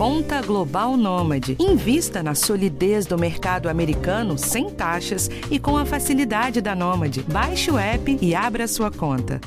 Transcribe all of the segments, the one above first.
Conta Global Nômade. Invista na solidez do mercado americano sem taxas e com a facilidade da Nômade. Baixe o app e abra sua conta.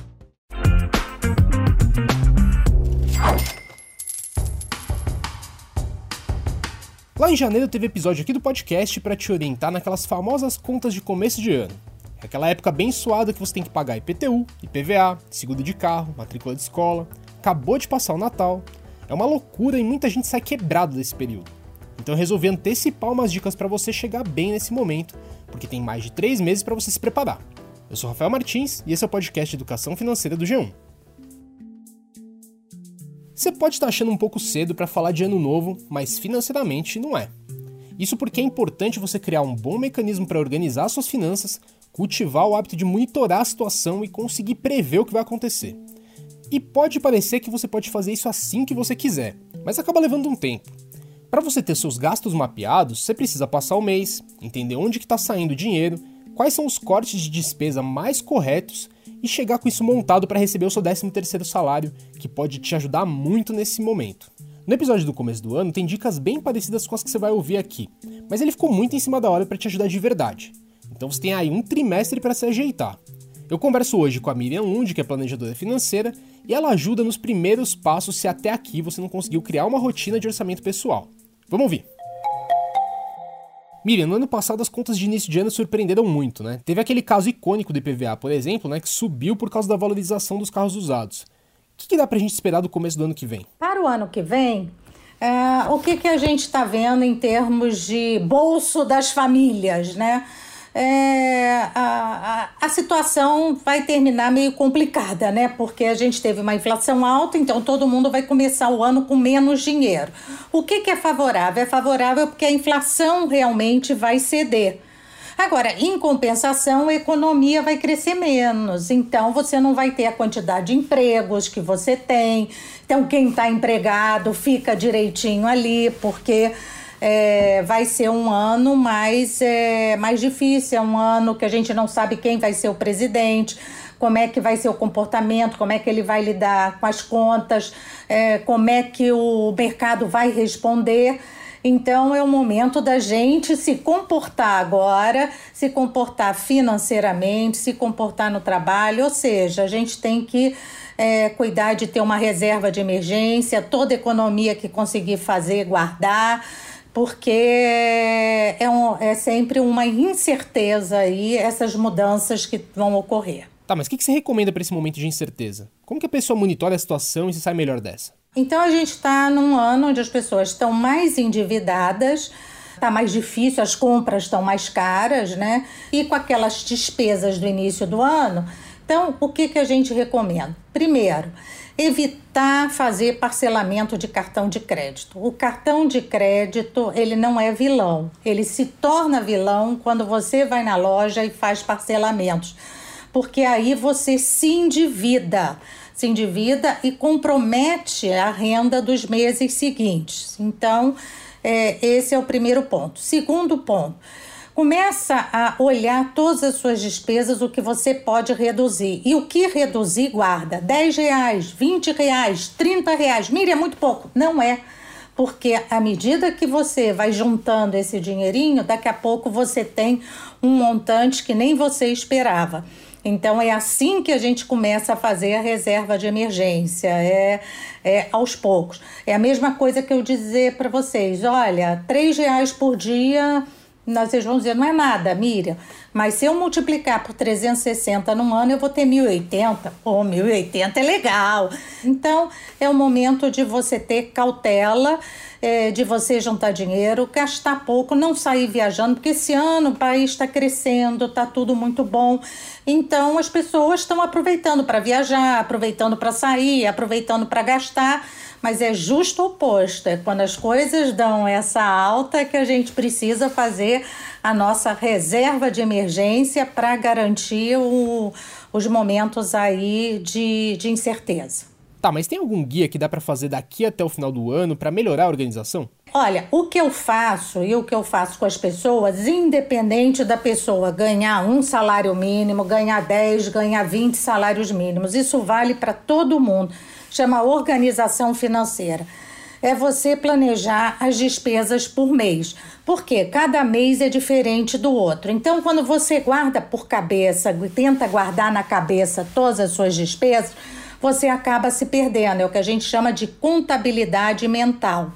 Lá em janeiro teve episódio aqui do podcast para te orientar naquelas famosas contas de começo de ano. Aquela época bem suada que você tem que pagar IPTU, IPVA, seguro de carro, matrícula de escola. Acabou de passar o Natal. É uma loucura e muita gente sai quebrado desse período. Então eu resolvi antecipar umas dicas para você chegar bem nesse momento, porque tem mais de três meses para você se preparar. Eu sou Rafael Martins e esse é o podcast Educação Financeira do G1. Você pode estar achando um pouco cedo para falar de ano novo, mas financeiramente não é. Isso porque é importante você criar um bom mecanismo para organizar suas finanças, cultivar o hábito de monitorar a situação e conseguir prever o que vai acontecer. E pode parecer que você pode fazer isso assim que você quiser, mas acaba levando um tempo. Para você ter seus gastos mapeados, você precisa passar o mês, entender onde está saindo o dinheiro, quais são os cortes de despesa mais corretos e chegar com isso montado para receber o seu 13º salário, que pode te ajudar muito nesse momento. No episódio do começo do ano tem dicas bem parecidas com as que você vai ouvir aqui, mas ele ficou muito em cima da hora para te ajudar de verdade. Então você tem aí um trimestre para se ajeitar. Eu converso hoje com a Miriam Lund, que é planejadora financeira, e ela ajuda nos primeiros passos se até aqui você não conseguiu criar uma rotina de orçamento pessoal. Vamos ouvir! Miriam, no ano passado as contas de início de ano surpreenderam muito, né? Teve aquele caso icônico do IPVA, por exemplo, né, que subiu por causa da valorização dos carros usados. O que, que dá pra gente esperar do começo do ano que vem? Para o ano que vem, é, o que, que a gente está vendo em termos de bolso das famílias, né? É, a, a, a, situação vai terminar meio complicada, né? Porque a gente teve uma inflação alta, então todo mundo vai começar o ano com menos dinheiro. O que, que é favorável? É favorável porque a inflação realmente vai ceder. Agora, em compensação, a economia vai crescer menos, então você não vai ter a quantidade de empregos que você tem. Então, quem está empregado fica direitinho ali, porque é, vai ser um ano mais, é, mais difícil, é um ano que a gente não sabe quem vai ser o presidente, como é que vai ser o comportamento, como é que ele vai lidar com as contas, é, como é que o mercado vai responder. Então é o momento da gente se comportar agora, se comportar financeiramente, se comportar no trabalho, ou seja, a gente tem que é, cuidar de ter uma reserva de emergência, toda economia que conseguir fazer, guardar porque é, um, é sempre uma incerteza aí essas mudanças que vão ocorrer. Tá, mas o que, que você recomenda para esse momento de incerteza? Como que a pessoa monitora a situação e se sai melhor dessa? Então a gente está num ano onde as pessoas estão mais endividadas, está mais difícil, as compras estão mais caras, né? E com aquelas despesas do início do ano. Então, o que, que a gente recomenda? Primeiro, evitar fazer parcelamento de cartão de crédito. O cartão de crédito, ele não é vilão. Ele se torna vilão quando você vai na loja e faz parcelamentos. Porque aí você se endivida, se endivida e compromete a renda dos meses seguintes. Então, é, esse é o primeiro ponto. Segundo ponto, Começa a olhar todas as suas despesas, o que você pode reduzir. E o que reduzir, guarda. 10 reais, 20 reais, 30 reais. Mire, é muito pouco. Não é. Porque à medida que você vai juntando esse dinheirinho, daqui a pouco você tem um montante que nem você esperava. Então é assim que a gente começa a fazer a reserva de emergência, é, é aos poucos. É a mesma coisa que eu dizer para vocês: olha, três reais por dia vocês vão dizer, não é nada, Miriam, mas se eu multiplicar por 360 num ano, eu vou ter 1080. Pô, 1080 é legal. Então, é o momento de você ter cautela, é, de você juntar dinheiro, gastar pouco, não sair viajando, porque esse ano o país está crescendo, está tudo muito bom. Então, as pessoas estão aproveitando para viajar, aproveitando para sair, aproveitando para gastar mas é justo o oposto. É quando as coisas dão essa alta que a gente precisa fazer a nossa reserva de emergência para garantir o, os momentos aí de, de incerteza. Tá, mas tem algum guia que dá para fazer daqui até o final do ano para melhorar a organização? Olha, o que eu faço e o que eu faço com as pessoas, independente da pessoa ganhar um salário mínimo, ganhar 10, ganhar 20 salários mínimos, isso vale para todo mundo chama organização financeira. É você planejar as despesas por mês. Porque cada mês é diferente do outro. Então, quando você guarda por cabeça, tenta guardar na cabeça todas as suas despesas, você acaba se perdendo. É o que a gente chama de contabilidade mental.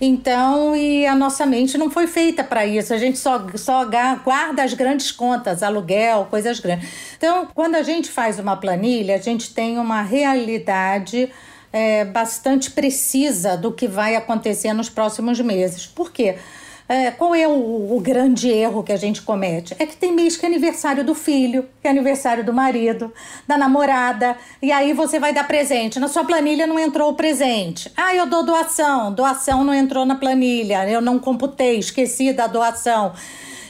Então, e a nossa mente não foi feita para isso. A gente só, só guarda as grandes contas, aluguel, coisas grandes. Então, quando a gente faz uma planilha, a gente tem uma realidade é, bastante precisa do que vai acontecer nos próximos meses. Por quê? É, qual é o, o, grande erro que a gente comete? É que tem mês que é aniversário do filho, que é aniversário do marido, da namorada, e aí você vai dar presente. Na sua planilha não entrou o presente. Ah, eu dou doação. Doação não entrou na planilha, eu não computei, esqueci da doação.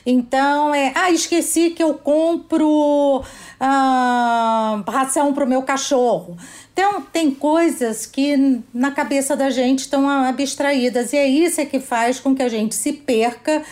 Então, é, ah, esqueci que eu compro ah, ração para o meu cachorro. Então, tem coisas que na cabeça da gente estão abstraídas, e é isso é que faz com que a gente se perca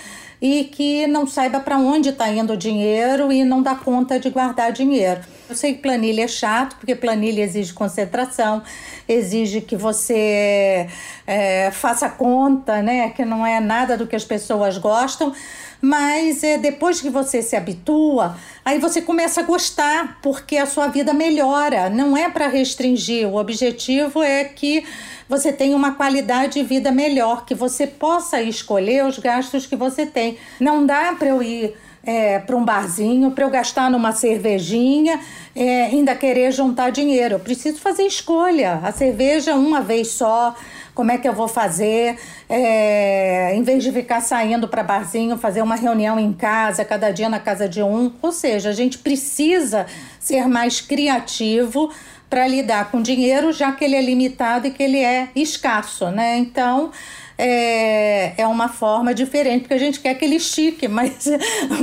e que não saiba para onde está indo o dinheiro e não dá conta de guardar dinheiro. Eu sei que planilha é chato, porque planilha exige concentração, exige que você é, faça conta, né? Que não é nada do que as pessoas gostam mas é, depois que você se habitua, aí você começa a gostar, porque a sua vida melhora. Não é para restringir, o objetivo é que você tenha uma qualidade de vida melhor, que você possa escolher os gastos que você tem. Não dá para eu ir é, para um barzinho, para eu gastar numa cervejinha, é, ainda querer juntar dinheiro. Eu preciso fazer escolha. A cerveja uma vez só como é que eu vou fazer, é, em vez de ficar saindo para barzinho, fazer uma reunião em casa, cada dia na casa de um. Ou seja, a gente precisa ser mais criativo para lidar com dinheiro, já que ele é limitado e que ele é escasso, né? Então, é, é uma forma diferente, porque a gente quer que ele estique, mas,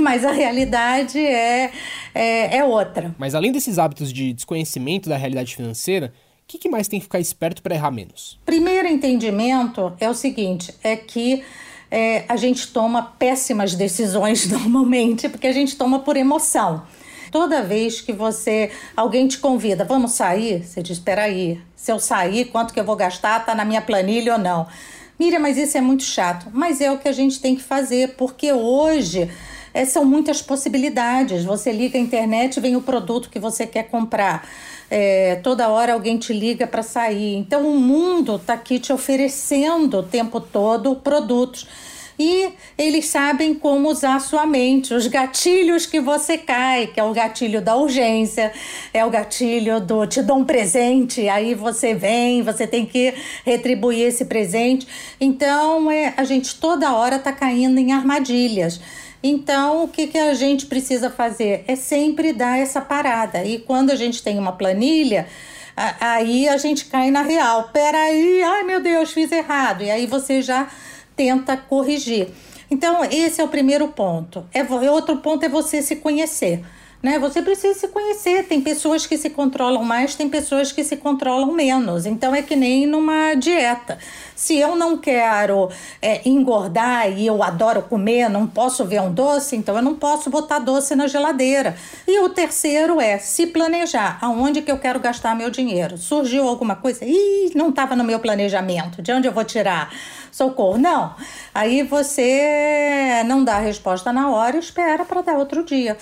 mas a realidade é, é, é outra. Mas além desses hábitos de desconhecimento da realidade financeira, o que, que mais tem que ficar esperto para errar menos? Primeiro entendimento é o seguinte: é que é, a gente toma péssimas decisões normalmente, porque a gente toma por emoção. Toda vez que você alguém te convida, vamos sair, você diz: espera aí, se eu sair, quanto que eu vou gastar? Tá na minha planilha ou não? Miriam, mas isso é muito chato. Mas é o que a gente tem que fazer, porque hoje é, são muitas possibilidades. Você liga a internet, vem o produto que você quer comprar. É, toda hora alguém te liga para sair. Então o mundo está aqui te oferecendo o tempo todo produtos. E eles sabem como usar sua mente, os gatilhos que você cai, que é o gatilho da urgência, é o gatilho do te dou um presente, aí você vem, você tem que retribuir esse presente. Então, é, a gente toda hora está caindo em armadilhas. Então, o que, que a gente precisa fazer? É sempre dar essa parada. E quando a gente tem uma planilha, aí a gente cai na real. Peraí, ai meu Deus, fiz errado. E aí você já tenta corrigir. Então, esse é o primeiro ponto. É, outro ponto é você se conhecer né? Você precisa se conhecer. Tem pessoas que se controlam mais, tem pessoas que se controlam menos. Então é que nem numa dieta. Se eu não quero é, engordar e eu adoro comer, não posso ver um doce, então eu não posso botar doce na geladeira. E o terceiro é se planejar. Aonde que eu quero gastar meu dinheiro? Surgiu alguma coisa? Ih, não estava no meu planejamento. De onde eu vou tirar? Socorro. Não. Aí você não dá a resposta na hora e espera para dar outro dia.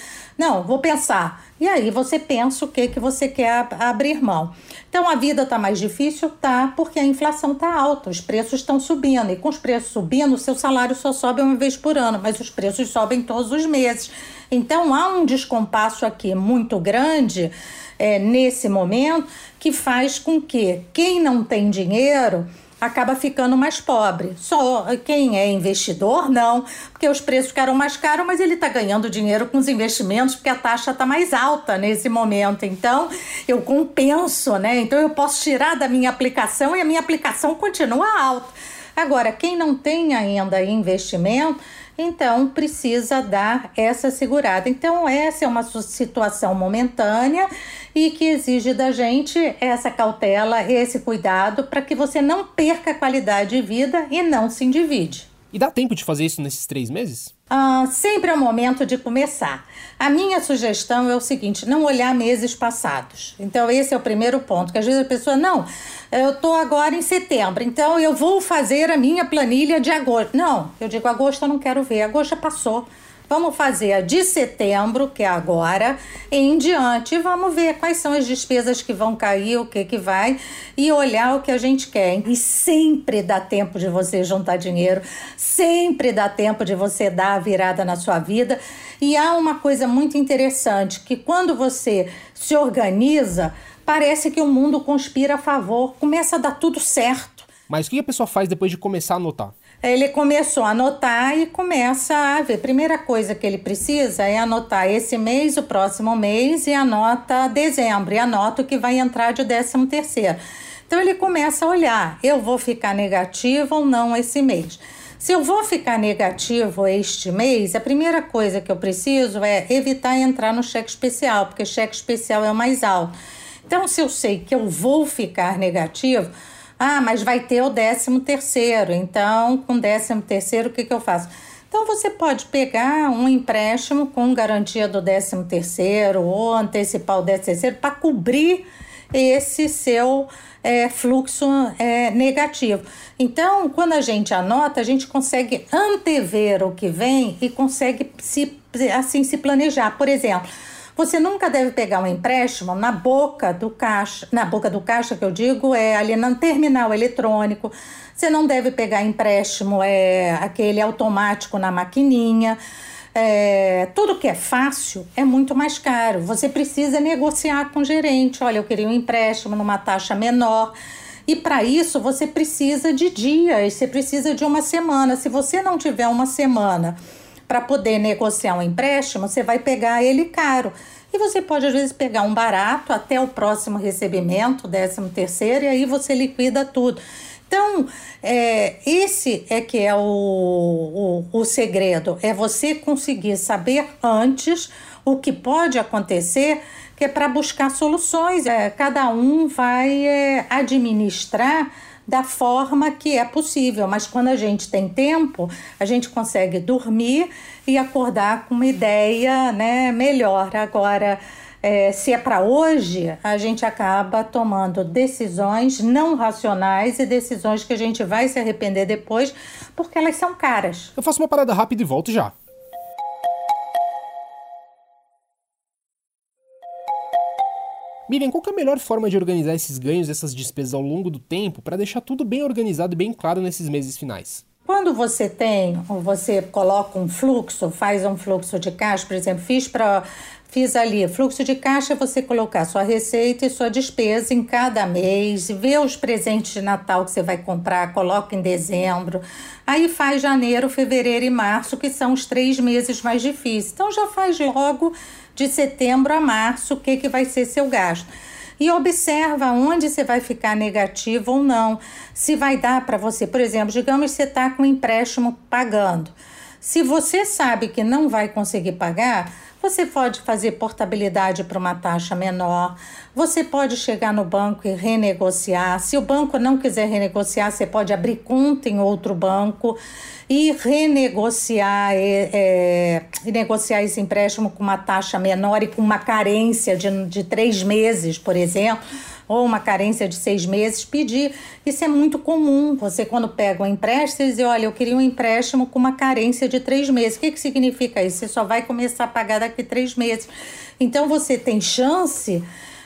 Não, vou pensar. E aí você pensa o que, que você quer abrir mão. Então a vida está mais difícil? Tá, porque a inflação está alta, os preços estão subindo. E com os preços subindo, o seu salário só sobe uma vez por ano, mas os preços sobem todos os meses. Então há um descompasso aqui muito grande é, nesse momento que faz com que quem não tem dinheiro acaba ficando mais pobre. Só quem é investidor, não, porque os preços ficaram mais caros, mas ele está ganhando dinheiro com os investimentos porque a taxa está mais alta nesse momento. Então, eu compenso, né? Então, eu posso tirar da minha aplicação e a minha aplicação continua alta. Agora, quem não tem ainda investimento, então precisa dar essa segurada. Então, essa é uma situação momentânea e que exige da gente essa cautela, esse cuidado para que você não perca a qualidade de vida e não se endivide. E dá tempo de fazer isso nesses três meses? Ah, sempre é o momento de começar. A minha sugestão é o seguinte: não olhar meses passados. Então, esse é o primeiro ponto. Que às vezes a pessoa, não, eu estou agora em setembro, então eu vou fazer a minha planilha de agosto. Não, eu digo agosto eu não quero ver, agosto já passou. Vamos fazer a de setembro, que é agora, em diante, vamos ver quais são as despesas que vão cair, o que que vai, e olhar o que a gente quer. E sempre dá tempo de você juntar dinheiro, sempre dá tempo de você dar a virada na sua vida. E há uma coisa muito interessante, que quando você se organiza, parece que o mundo conspira a favor, começa a dar tudo certo. Mas o que a pessoa faz depois de começar a anotar? Ele começou a anotar e começa a ver. Primeira coisa que ele precisa é anotar esse mês, o próximo mês e anota dezembro e anota o que vai entrar de décimo terceiro. Então ele começa a olhar, eu vou ficar negativo ou não esse mês. Se eu vou ficar negativo este mês, a primeira coisa que eu preciso é evitar entrar no cheque especial, porque cheque especial é o mais alto. Então, se eu sei que eu vou ficar negativo, ah, mas vai ter o décimo terceiro. Então, com décimo terceiro, o que, que eu faço? Então, você pode pegar um empréstimo com garantia do décimo terceiro ou antecipar o décimo terceiro para cobrir esse seu é, fluxo é, negativo. Então, quando a gente anota, a gente consegue antever o que vem e consegue se, assim se planejar. Por exemplo, você nunca deve pegar um empréstimo na boca do caixa, na boca do caixa que eu digo é ali no terminal eletrônico. Você não deve pegar empréstimo é aquele automático na maquininha. É, tudo que é fácil é muito mais caro. Você precisa negociar com o gerente. Olha, eu queria um empréstimo numa taxa menor. E para isso você precisa de dias, você precisa de uma semana. Se você não tiver uma semana para poder negociar um empréstimo, você vai pegar ele caro. E você pode, às vezes, pegar um barato até o próximo recebimento, décimo terceiro, e aí você liquida tudo. Então, é, esse é que é o, o, o segredo: é você conseguir saber antes o que pode acontecer, que é para buscar soluções. É, cada um vai é, administrar da forma que é possível, mas quando a gente tem tempo, a gente consegue dormir e acordar com uma ideia né, melhor. Agora, é, se é para hoje, a gente acaba tomando decisões não racionais e decisões que a gente vai se arrepender depois, porque elas são caras. Eu faço uma parada rápida e volto já. Miriam, qual é a melhor forma de organizar esses ganhos, essas despesas ao longo do tempo, para deixar tudo bem organizado e bem claro nesses meses finais? Quando você tem, ou você coloca um fluxo, faz um fluxo de caixa, por exemplo, fiz para fiz ali fluxo de caixa, você colocar sua receita e sua despesa em cada mês, vê os presentes de Natal que você vai comprar, coloca em dezembro, aí faz janeiro, fevereiro e março, que são os três meses mais difíceis. Então já faz logo de setembro a março o que, que vai ser seu gasto. E observa onde você vai ficar negativo ou não. Se vai dar para você, por exemplo, digamos que você está com um empréstimo pagando. Se você sabe que não vai conseguir pagar, você pode fazer portabilidade para uma taxa menor, você pode chegar no banco e renegociar. Se o banco não quiser renegociar, você pode abrir conta em outro banco e renegociar, é, é, negociar esse empréstimo com uma taxa menor e com uma carência de, de três meses, por exemplo, ou uma carência de seis meses, pedir. Isso é muito comum. Você, quando pega um empréstimo, diz: Olha, eu queria um empréstimo com uma carência de três meses. O que, que significa isso? Você só vai começar a pagar daqui três meses. Então, você tem chance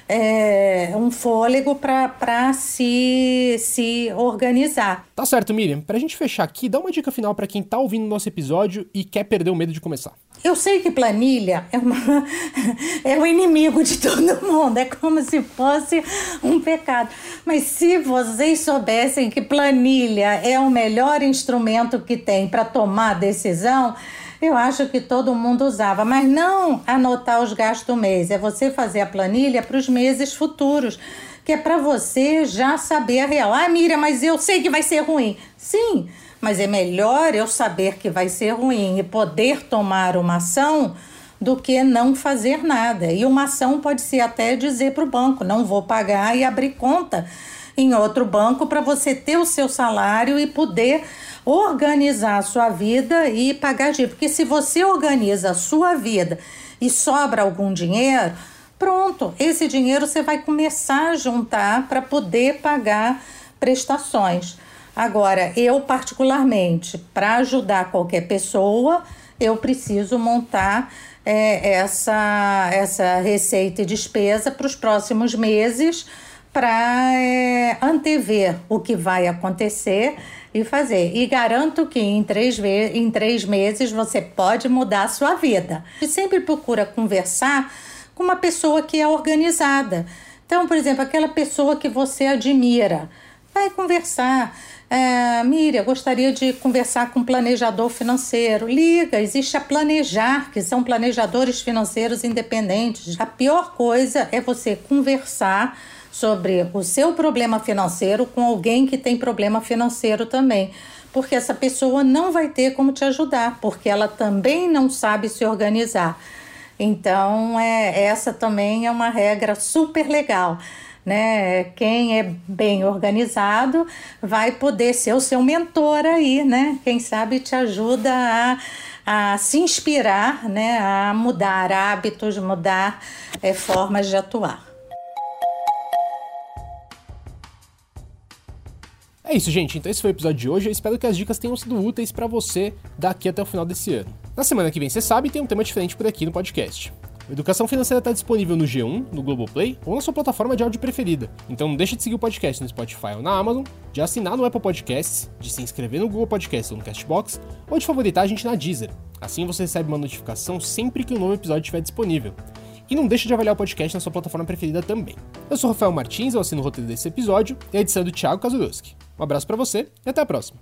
é, um fôlego para se, se organizar. Tá certo, Miriam. Para a gente fechar aqui, dá uma dica final para quem tá ouvindo nosso episódio e quer perder o medo de começar. Eu sei que planilha é, uma, é o inimigo de todo mundo, é como se fosse um pecado. Mas se vocês soubessem que planilha é o melhor instrumento que tem para tomar decisão, eu acho que todo mundo usava, mas não anotar os gastos do mês, é você fazer a planilha para os meses futuros, que é para você já saber a real. Ah, Miriam, mas eu sei que vai ser ruim. Sim, mas é melhor eu saber que vai ser ruim e poder tomar uma ação do que não fazer nada. E uma ação pode ser até dizer para o banco: não vou pagar e abrir conta em outro banco para você ter o seu salário e poder organizar a sua vida e pagar dívida. Porque se você organiza a sua vida e sobra algum dinheiro, pronto, esse dinheiro você vai começar a juntar para poder pagar prestações. Agora, eu particularmente, para ajudar qualquer pessoa, eu preciso montar é, essa, essa receita e despesa para os próximos meses para é, antever o que vai acontecer e fazer. E garanto que em três, em três meses você pode mudar a sua vida. E sempre procura conversar com uma pessoa que é organizada. Então, por exemplo, aquela pessoa que você admira, vai conversar. É, Miriam, gostaria de conversar com um planejador financeiro. Liga, existe a Planejar, que são planejadores financeiros independentes. A pior coisa é você conversar sobre o seu problema financeiro com alguém que tem problema financeiro também. Porque essa pessoa não vai ter como te ajudar, porque ela também não sabe se organizar. Então, é, essa também é uma regra super legal né? Quem é bem organizado vai poder ser o seu mentor aí, né? Quem sabe te ajuda a, a se inspirar, né? A mudar hábitos, mudar é, formas de atuar. É isso, gente. Então esse foi o episódio de hoje. Eu espero que as dicas tenham sido úteis para você daqui até o final desse ano. Na semana que vem, você sabe, tem um tema diferente por aqui no podcast. O Educação Financeira está disponível no G1, no Globoplay ou na sua plataforma de áudio preferida. Então não deixe de seguir o podcast no Spotify ou na Amazon, de assinar no Apple Podcasts, de se inscrever no Google Podcasts ou no Castbox, ou de favoritar a gente na Deezer. Assim você recebe uma notificação sempre que um novo episódio estiver disponível. E não deixe de avaliar o podcast na sua plataforma preferida também. Eu sou Rafael Martins, eu assino o roteiro desse episódio e a edição é do Thiago Kazurowski. Um abraço para você e até a próxima.